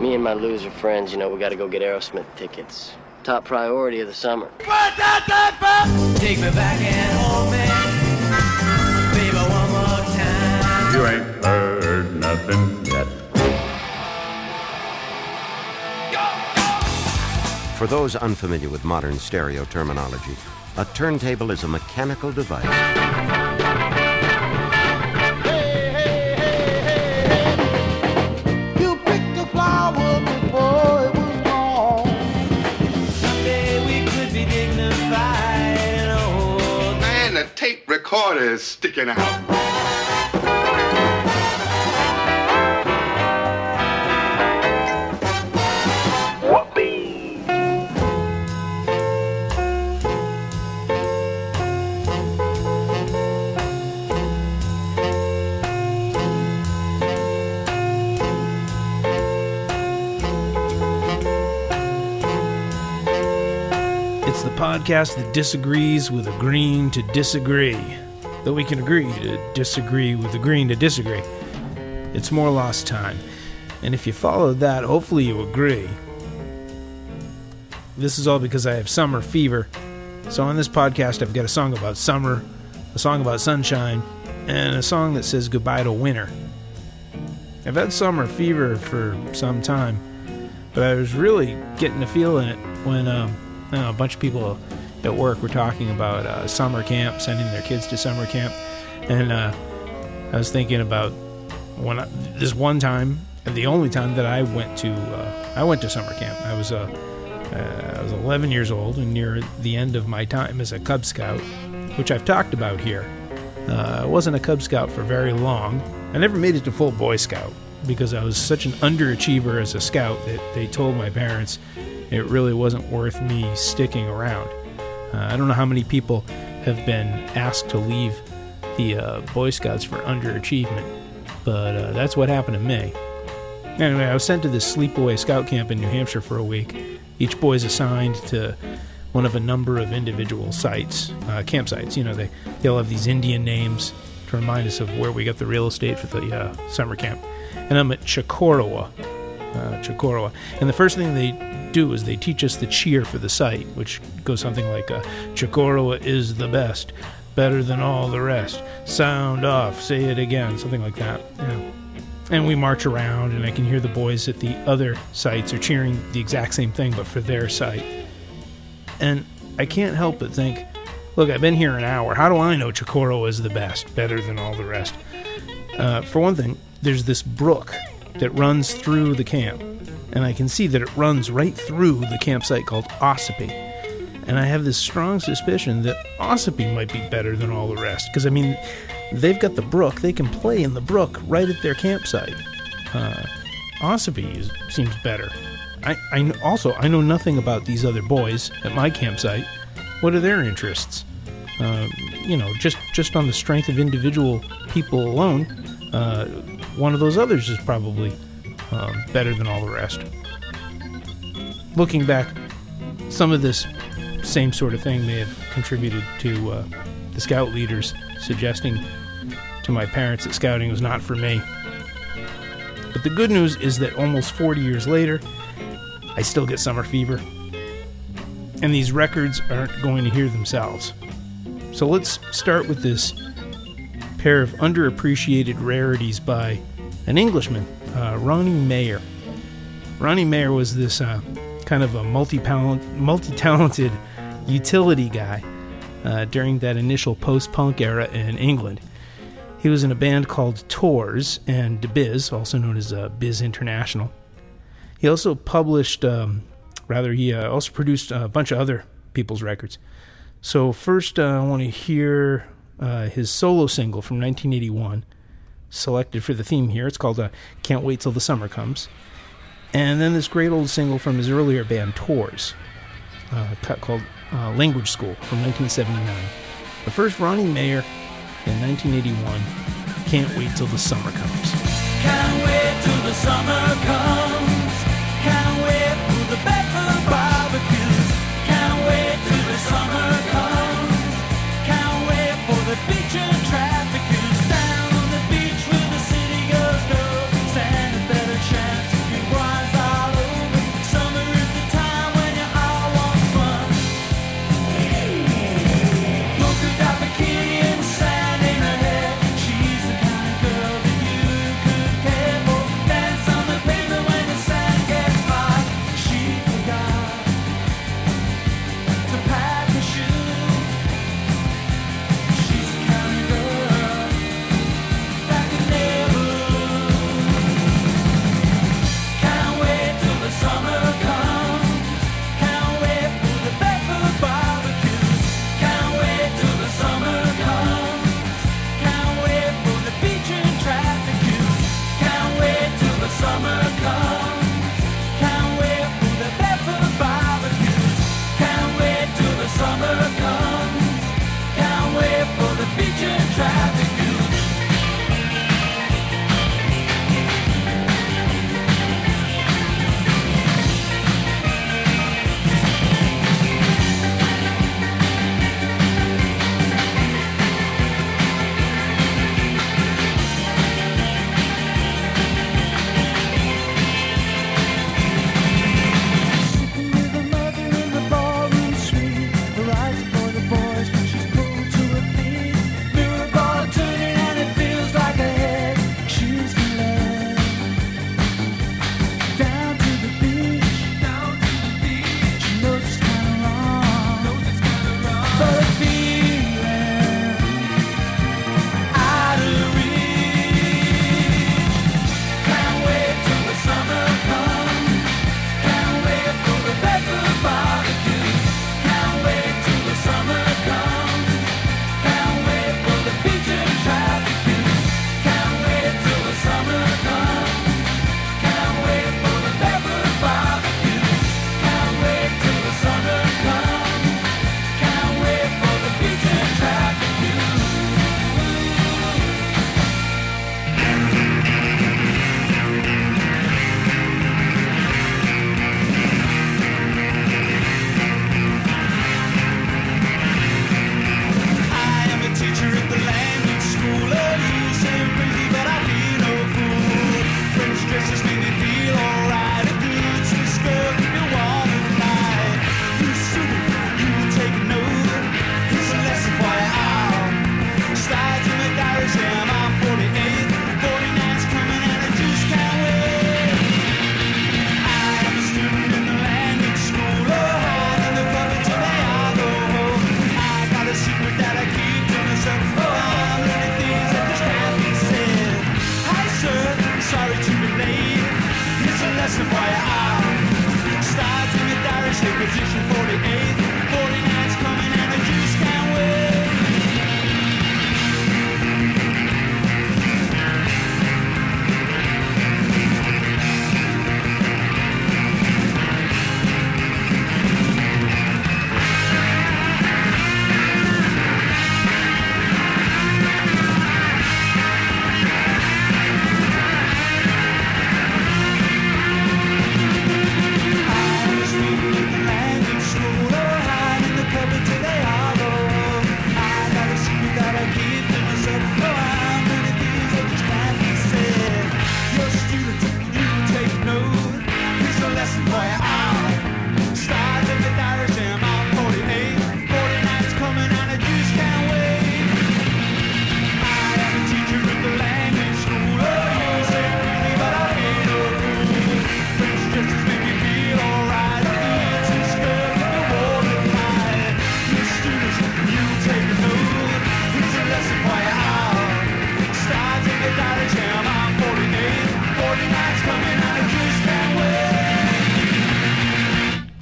Me and my loser friends, you know, we gotta go get Aerosmith tickets. Top priority of the summer. Take me back and hold me, baby, one more time. You ain't heard nothing yet. For those unfamiliar with modern stereo terminology, a turntable is a mechanical device is sticking out. It's the podcast that disagrees with agreeing to disagree. Though we can agree to disagree with agreeing to disagree. It's more lost time. And if you follow that, hopefully you agree. This is all because I have summer fever. So on this podcast, I've got a song about summer, a song about sunshine, and a song that says goodbye to winter. I've had summer fever for some time, but I was really getting a feel in it when um, know, a bunch of people at work we were talking about uh, summer camp, sending their kids to summer camp, and uh, I was thinking about when I, this one time, the only time that I went to uh, I went to summer camp. I was uh, uh, I was 11 years old and near the end of my time as a Cub Scout, which I've talked about here. Uh, I wasn't a Cub Scout for very long. I never made it to full Boy Scout because I was such an underachiever as a scout that they told my parents it really wasn't worth me sticking around. Uh, I don't know how many people have been asked to leave the uh, Boy Scouts for underachievement, but uh, that's what happened to me. Anyway, I was sent to this sleepaway scout camp in New Hampshire for a week. Each boy is assigned to one of a number of individual sites, uh, campsites. You know, they, they all have these Indian names to remind us of where we got the real estate for the uh, summer camp. And I'm at Chicorowa, uh, Chicorowa. And the first thing they do is they teach us the cheer for the site, which goes something like uh, Chicorowa is the best, better than all the rest. Sound off, say it again, something like that. Yeah. And we march around, and I can hear the boys at the other sites are cheering the exact same thing, but for their site. And I can't help but think, look, I've been here an hour. How do I know Chicorowa is the best, better than all the rest? Uh, for one thing, there's this brook that runs through the camp, and I can see that it runs right through the campsite called Ossipee. And I have this strong suspicion that Ossipee might be better than all the rest, because I mean, they've got the brook; they can play in the brook right at their campsite. Uh, Ossipee is, seems better. I, I also I know nothing about these other boys at my campsite. What are their interests? Uh, you know, just just on the strength of individual people alone, uh, one of those others is probably um, better than all the rest. Looking back, some of this same sort of thing may have contributed to uh, the scout leaders suggesting to my parents that scouting was not for me. But the good news is that almost 40 years later, I still get summer fever. And these records aren't going to hear themselves. So let's start with this pair of underappreciated rarities by an Englishman, uh, Ronnie Mayor. Ronnie Mayor was this uh, kind of a multi-talented utility guy uh, during that initial post-punk era in England. He was in a band called Tours and Biz, also known as uh, Biz International. He also published, um, rather, he uh, also produced a bunch of other people's records. So first, uh, I want to hear uh, his solo single from 1981, selected for the theme here. It's called uh, "Can't Wait Till the Summer Comes," and then this great old single from his earlier band Tours, uh, cut called uh, "Language School" from 1979. The first, Ronnie Mayor in 1981. Can't wait till the summer comes. Can't wait till the summer comes.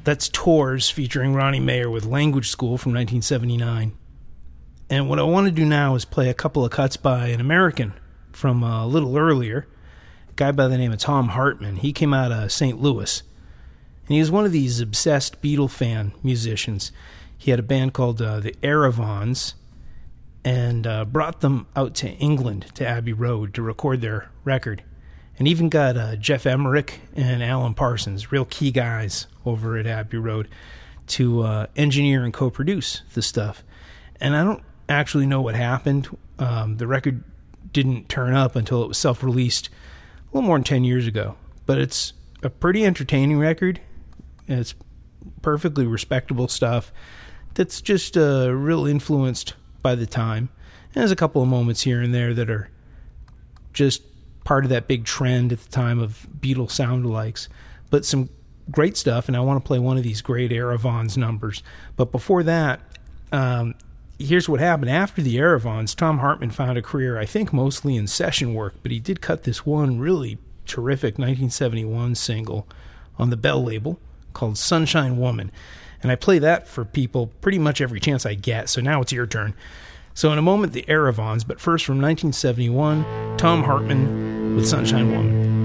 That's Tours featuring Ronnie Mayor with Language School from 1979. And what I want to do now is play a couple of cuts by an American from uh, a little earlier, a guy by the name of Tom Hartman. He came out of St. Louis. And he was one of these obsessed Beatle fan musicians. He had a band called uh, the Aerovons and uh, brought them out to England to Abbey Road to record their record. And even got uh, Geoff Emerick and Alan Parsons, real key guys over at Abbey Road, to uh, engineer and co produce the stuff. And I don't actually know what happened. Um, the record didn't turn up until it was self released a little more than 10 years ago. But it's a pretty entertaining record. It's perfectly respectable stuff that's just uh, real influenced by the time. And there's a couple of moments here and there that are just part of that big trend at the time of Beatles sound alikes. But some great stuff, and I want to play one of these great Aerovons numbers. But before that, um, here's what happened. After the Aerovons, Tom Hartman found a career, I think, mostly in session work, but he did cut this one really terrific 1971 single on the Bell label called Sunshine Woman. And I play that for people pretty much every chance I get, so now it's your turn. So, in a moment, the Aerovons, but first from 1971, Tom Hartman with Sunshine Woman.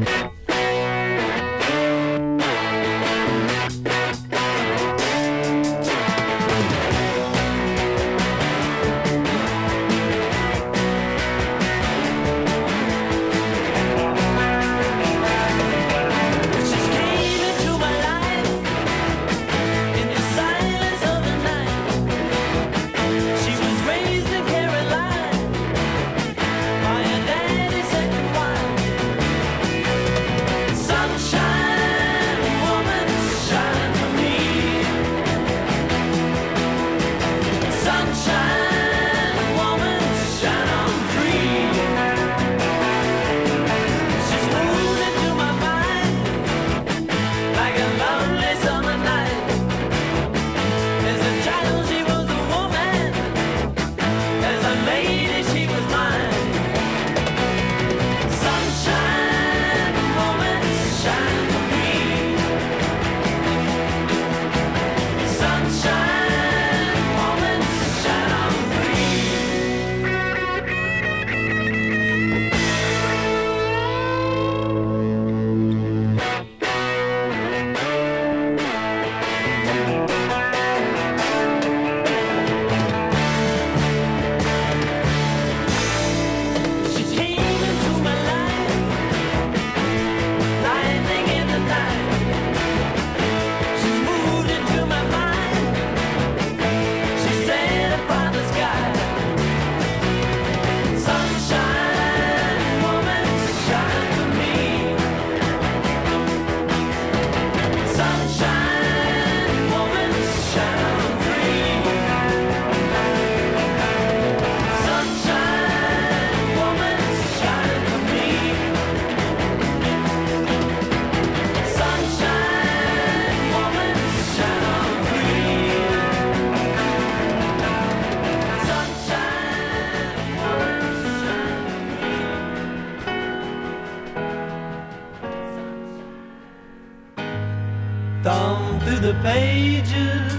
Thumb through the pages,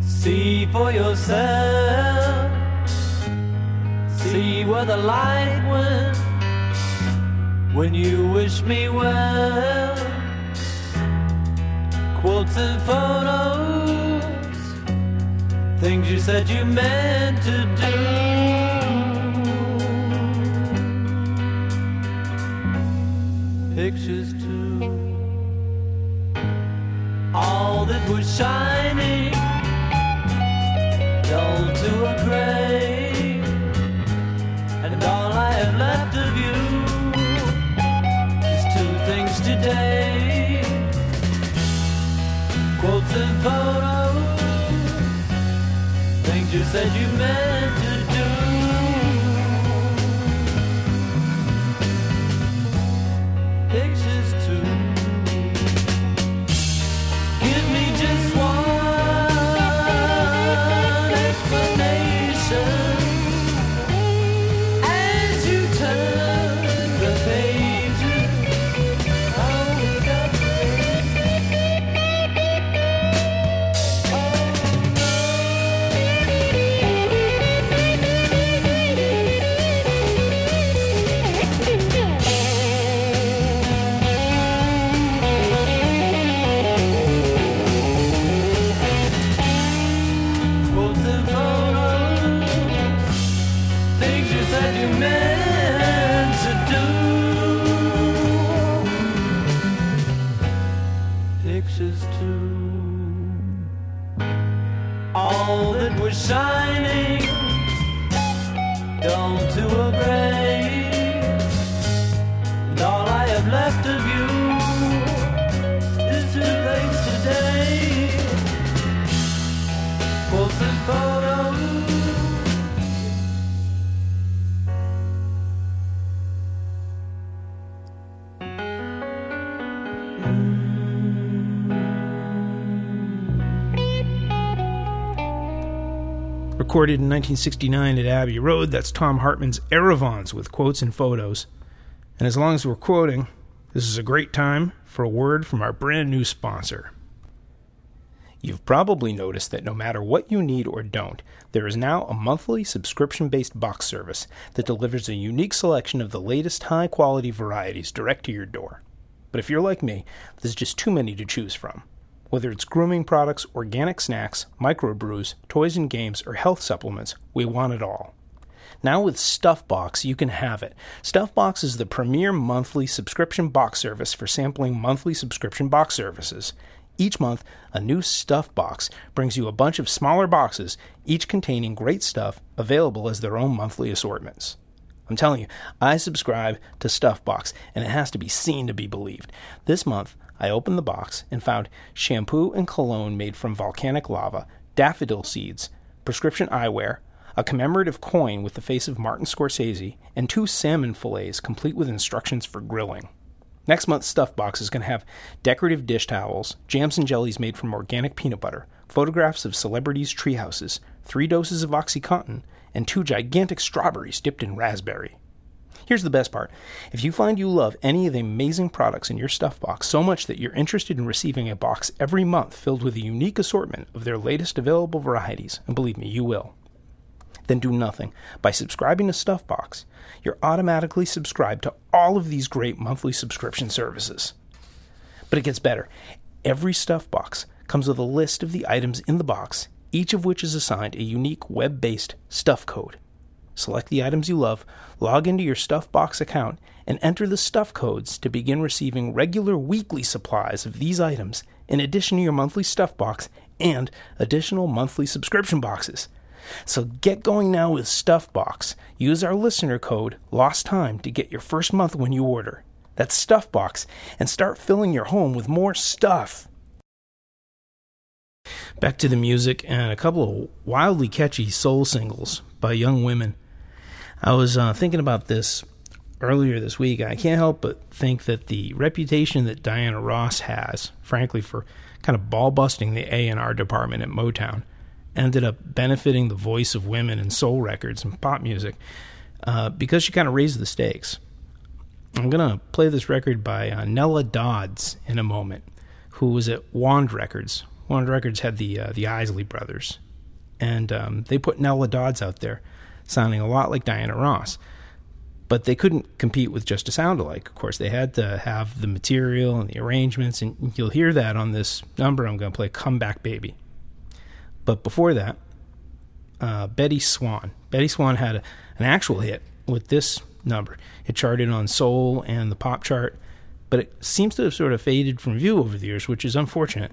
see for yourself. See where the light went when you wish me well. Quotes and photos, things you said you meant to do. Pictures was shining, dull to a gray. And all I have left of you is two things today. Quotes and photos, things you said you meant all that was shining down to a grave. Recorded in 1969 at Abbey Road, that's Tom Hartman's Aerovons with quotes and photos. And as long as we're quoting, this is a great time for a word from our brand new sponsor. You've probably noticed that no matter what you need or don't, there is now a monthly subscription based box service that delivers a unique selection of the latest high quality varieties direct to your door. But if you're like me, there's just too many to choose from. Whether it's grooming products, organic snacks, microbrews, toys and games, or health supplements, we want it all. Now with Stuffbox, you can have it. Stuffbox is the premier monthly subscription box service for sampling monthly subscription box services. Each month, a new stuff box brings you a bunch of smaller boxes, each containing great stuff available as their own monthly assortments. I'm telling you, I subscribe to Stuffbox, and it has to be seen to be believed. This month, I opened the box and found shampoo and cologne made from volcanic lava, daffodil seeds, prescription eyewear, a commemorative coin with the face of Martin Scorsese, and two salmon fillets complete with instructions for grilling. Next month's stuff box is going to have decorative dish towels, jams and jellies made from organic peanut butter, photographs of celebrities' treehouses, three doses of OxyContin, and two gigantic strawberries dipped in raspberry. Here's the best part. If you find you love any of the amazing products in your stuff box so much that you're interested in receiving a box every month filled with a unique assortment of their latest available varieties, and believe me, you will, then do nothing. By subscribing to Stuffbox, you're automatically subscribed to all of these great monthly subscription services. But it gets better. Every Stuffbox comes with a list of the items in the box, each of which is assigned a unique web based stuff code. Select the items you love, log into your Stuffbox account, and enter the stuff codes to begin receiving regular weekly supplies of these items in addition to your monthly stuff box and additional monthly subscription boxes. So get going now with Stuffbox. Use our listener code Lost Time to get your first month when you order. That's Stuffbox and start filling your home with more stuff. Back to the music and a couple of wildly catchy soul singles by young women. I was uh, thinking about this earlier this week. I can't help but think that the reputation that Diana Ross has, frankly, for kind of ball busting the A and R department at Motown, ended up benefiting the voice of women in soul records and pop music uh, because she kind of raised the stakes. I'm going to play this record by uh, Nella Dodds in a moment, who was at Wand Records. Wand Records had the uh, the Isley brothers, and um, they put Nella Dodds out there, sounding a lot like Diana Ross. But they couldn't compete with just a sound alike. Of course, they had to have the material and the arrangements, and you'll hear that on this number I'm going to play, "Come Back Baby." But before that, uh, Bettye Swan. Bettye Swan had a, an actual hit with this number. It charted on soul and the pop chart, but it seems to have sort of faded from view over the years, which is unfortunate.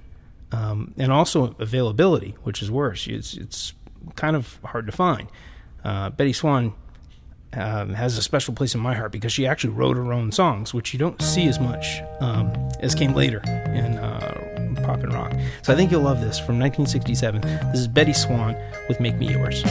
Um, and also availability, which is worse. It's, it's kind of hard to find. Uh, Bettye Swan um, has a special place in my heart because she actually wrote her own songs, which you don't see as much um, as came later in uh, pop and rock. So I think you'll love this from 1967. This is Bettye Swan with Make Me Yours.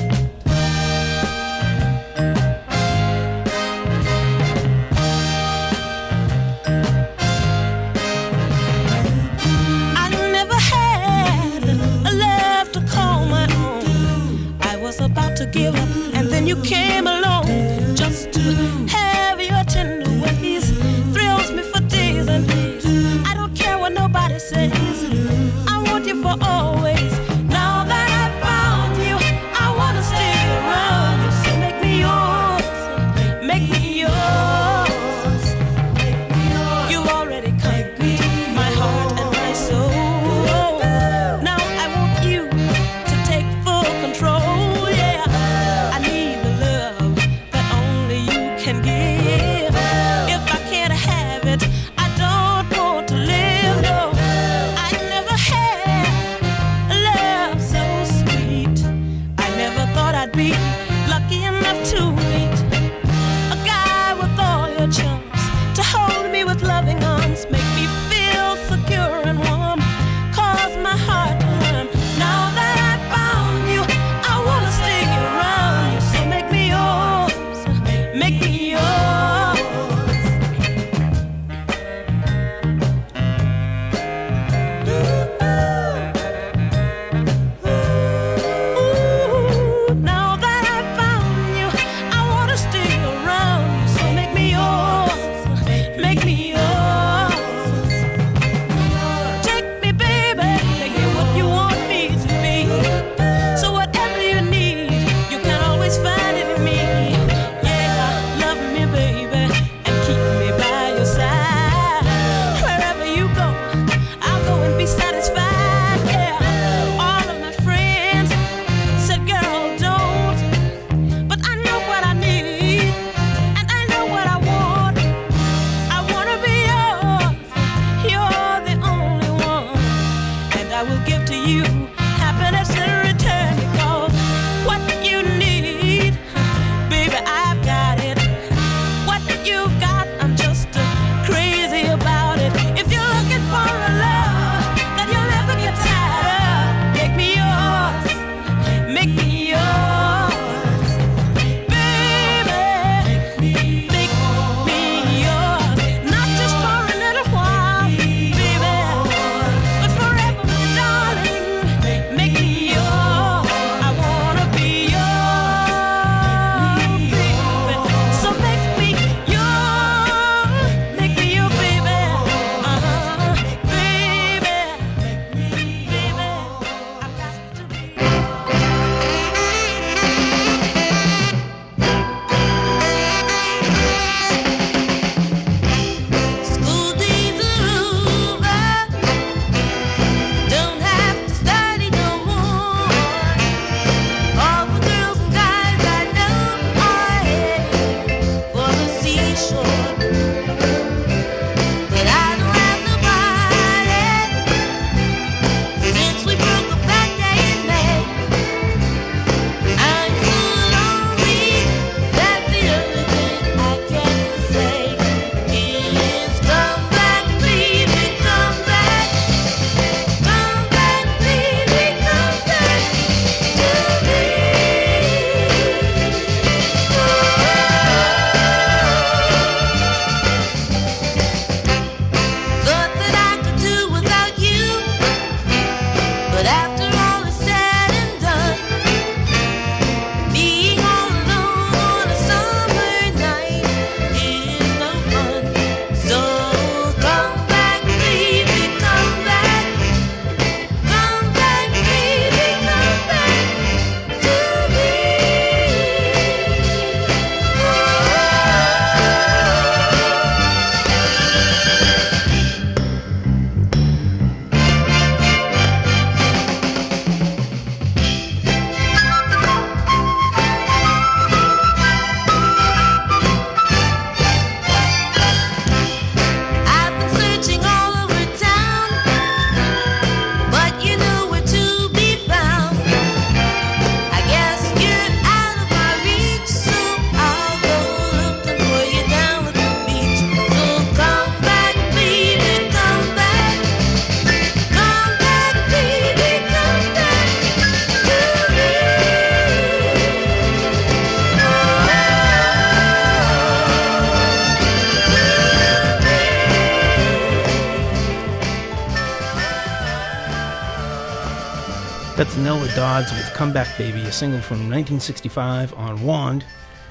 Dodds Back Baby, a single from 1965 on Wand.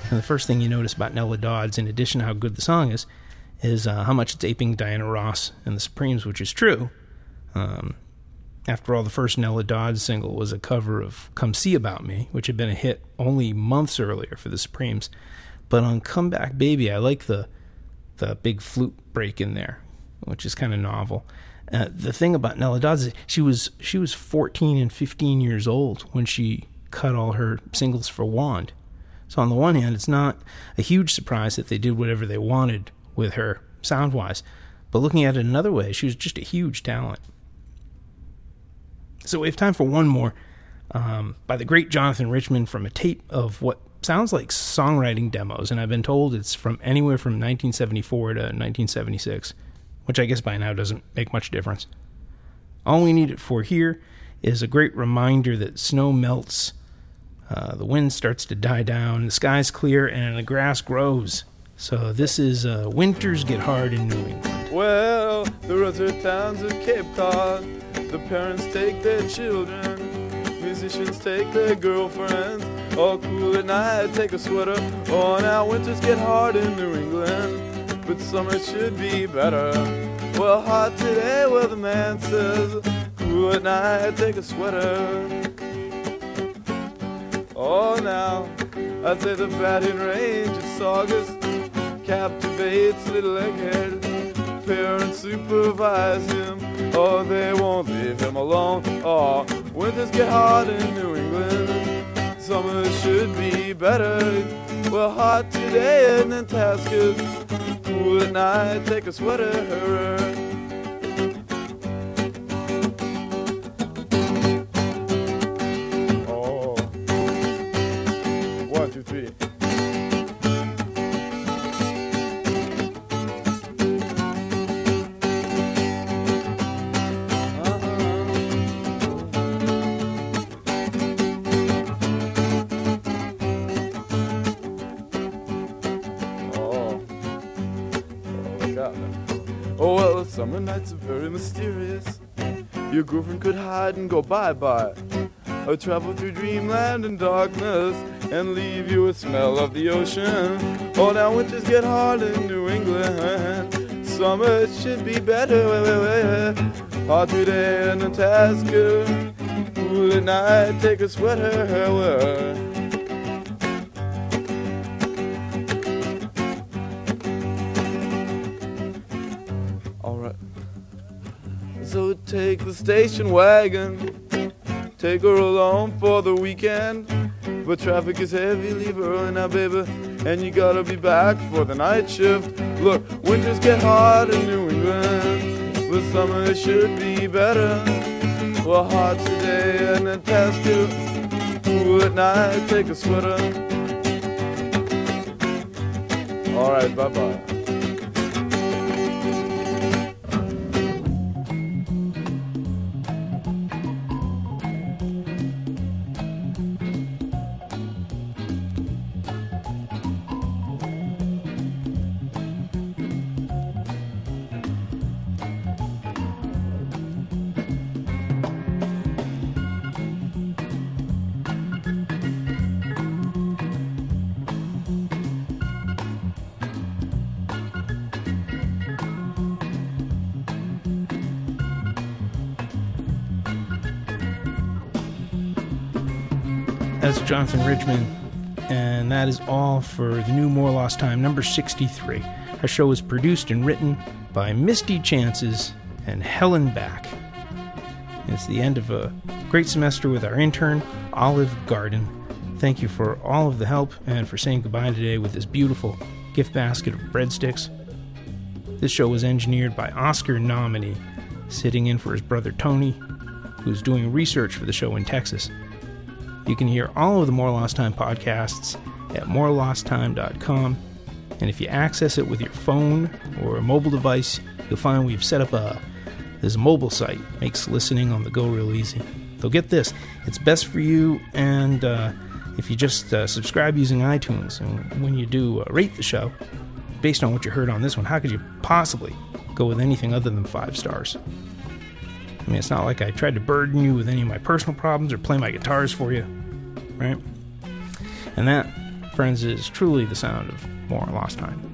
And the first thing you notice about Nella Dodds, in addition to how good the song is, is uh, how much it's aping Diana Ross and the Supremes, which is true. Um, after all, the first Nella Dodds single was a cover of Come See About Me, which had been a hit only months earlier for the Supremes. But on Come Back Baby, I like the the big flute break in there, which is kind of novel. Uh, the thing about Nella Dodds is she was she was 14 and 15 years old when she cut all her singles for Wand. So on the one hand, it's not a huge surprise that they did whatever they wanted with her sound wise, but looking at it another way, she was just a huge talent. So we have time for one more um, by the great Jonathan Richman from a tape of what sounds like songwriting demos, and I've been told it's from anywhere from 1974 to 1976 which I guess by now doesn't make much difference. All we need it for here is a great reminder that snow melts, uh, the wind starts to die down, the sky's clear, and the grass grows. So this is uh, Winters Get Hard in New England. Well, the roads are towns of Cape Cod. The parents take their children. Musicians take their girlfriends. All cool at night, take a sweater. Oh, now winters get hard in New England but summer should be better. Well, hot today, well, the man says, cool at night, take a sweater. Oh, now, I'd say the batting range is August, captivates little egghead. Parents supervise him, oh, they won't leave him alone. Oh, winters get hot in New England, summer should be better. Well, hot today in Nantasket cool night, take a sweater. Nights are very mysterious. Your girlfriend could hide and go bye bye. Or travel through dreamland and darkness and leave you a smell of the ocean. Oh, now winters get hard in New England. Summer should be better. Hot today in Nebraska. Cool at night, take a sweater. Take the station wagon, take her along for the weekend. But traffic is heavy, leave her early now, baby. And you gotta be back for the night shift. Look, winters get hard in New England, but summer should be better. Well, hot today and a test too. Cool at night, take a sweater. Alright, bye bye. That's Jonathan Richman, and that is all for the new More Lost Time, number 63. Our show was produced and written by Misty Chances and Helen Back. It's the end of a great semester with our intern, Olive Garden. Thank you for all of the help and for saying goodbye today with this beautiful gift basket of breadsticks. This show was engineered by Oscar nominee, sitting in for his brother Tony, who's doing research for the show in Texas. You can hear all of the More Lost Time podcasts at morelosttime.com. And if you access it with your phone or a mobile device, you'll find we've set up a this mobile site makes listening on the go real easy. So get this, it's best for you, and uh, if you just uh, subscribe using iTunes, and when you do uh, rate the show, based on what you heard on this one, how could you possibly go with anything other than five stars? I mean, it's not like I tried to burden you with any of my personal problems or play my guitars for you, right? And that, friends, is truly the sound of More Lost Time.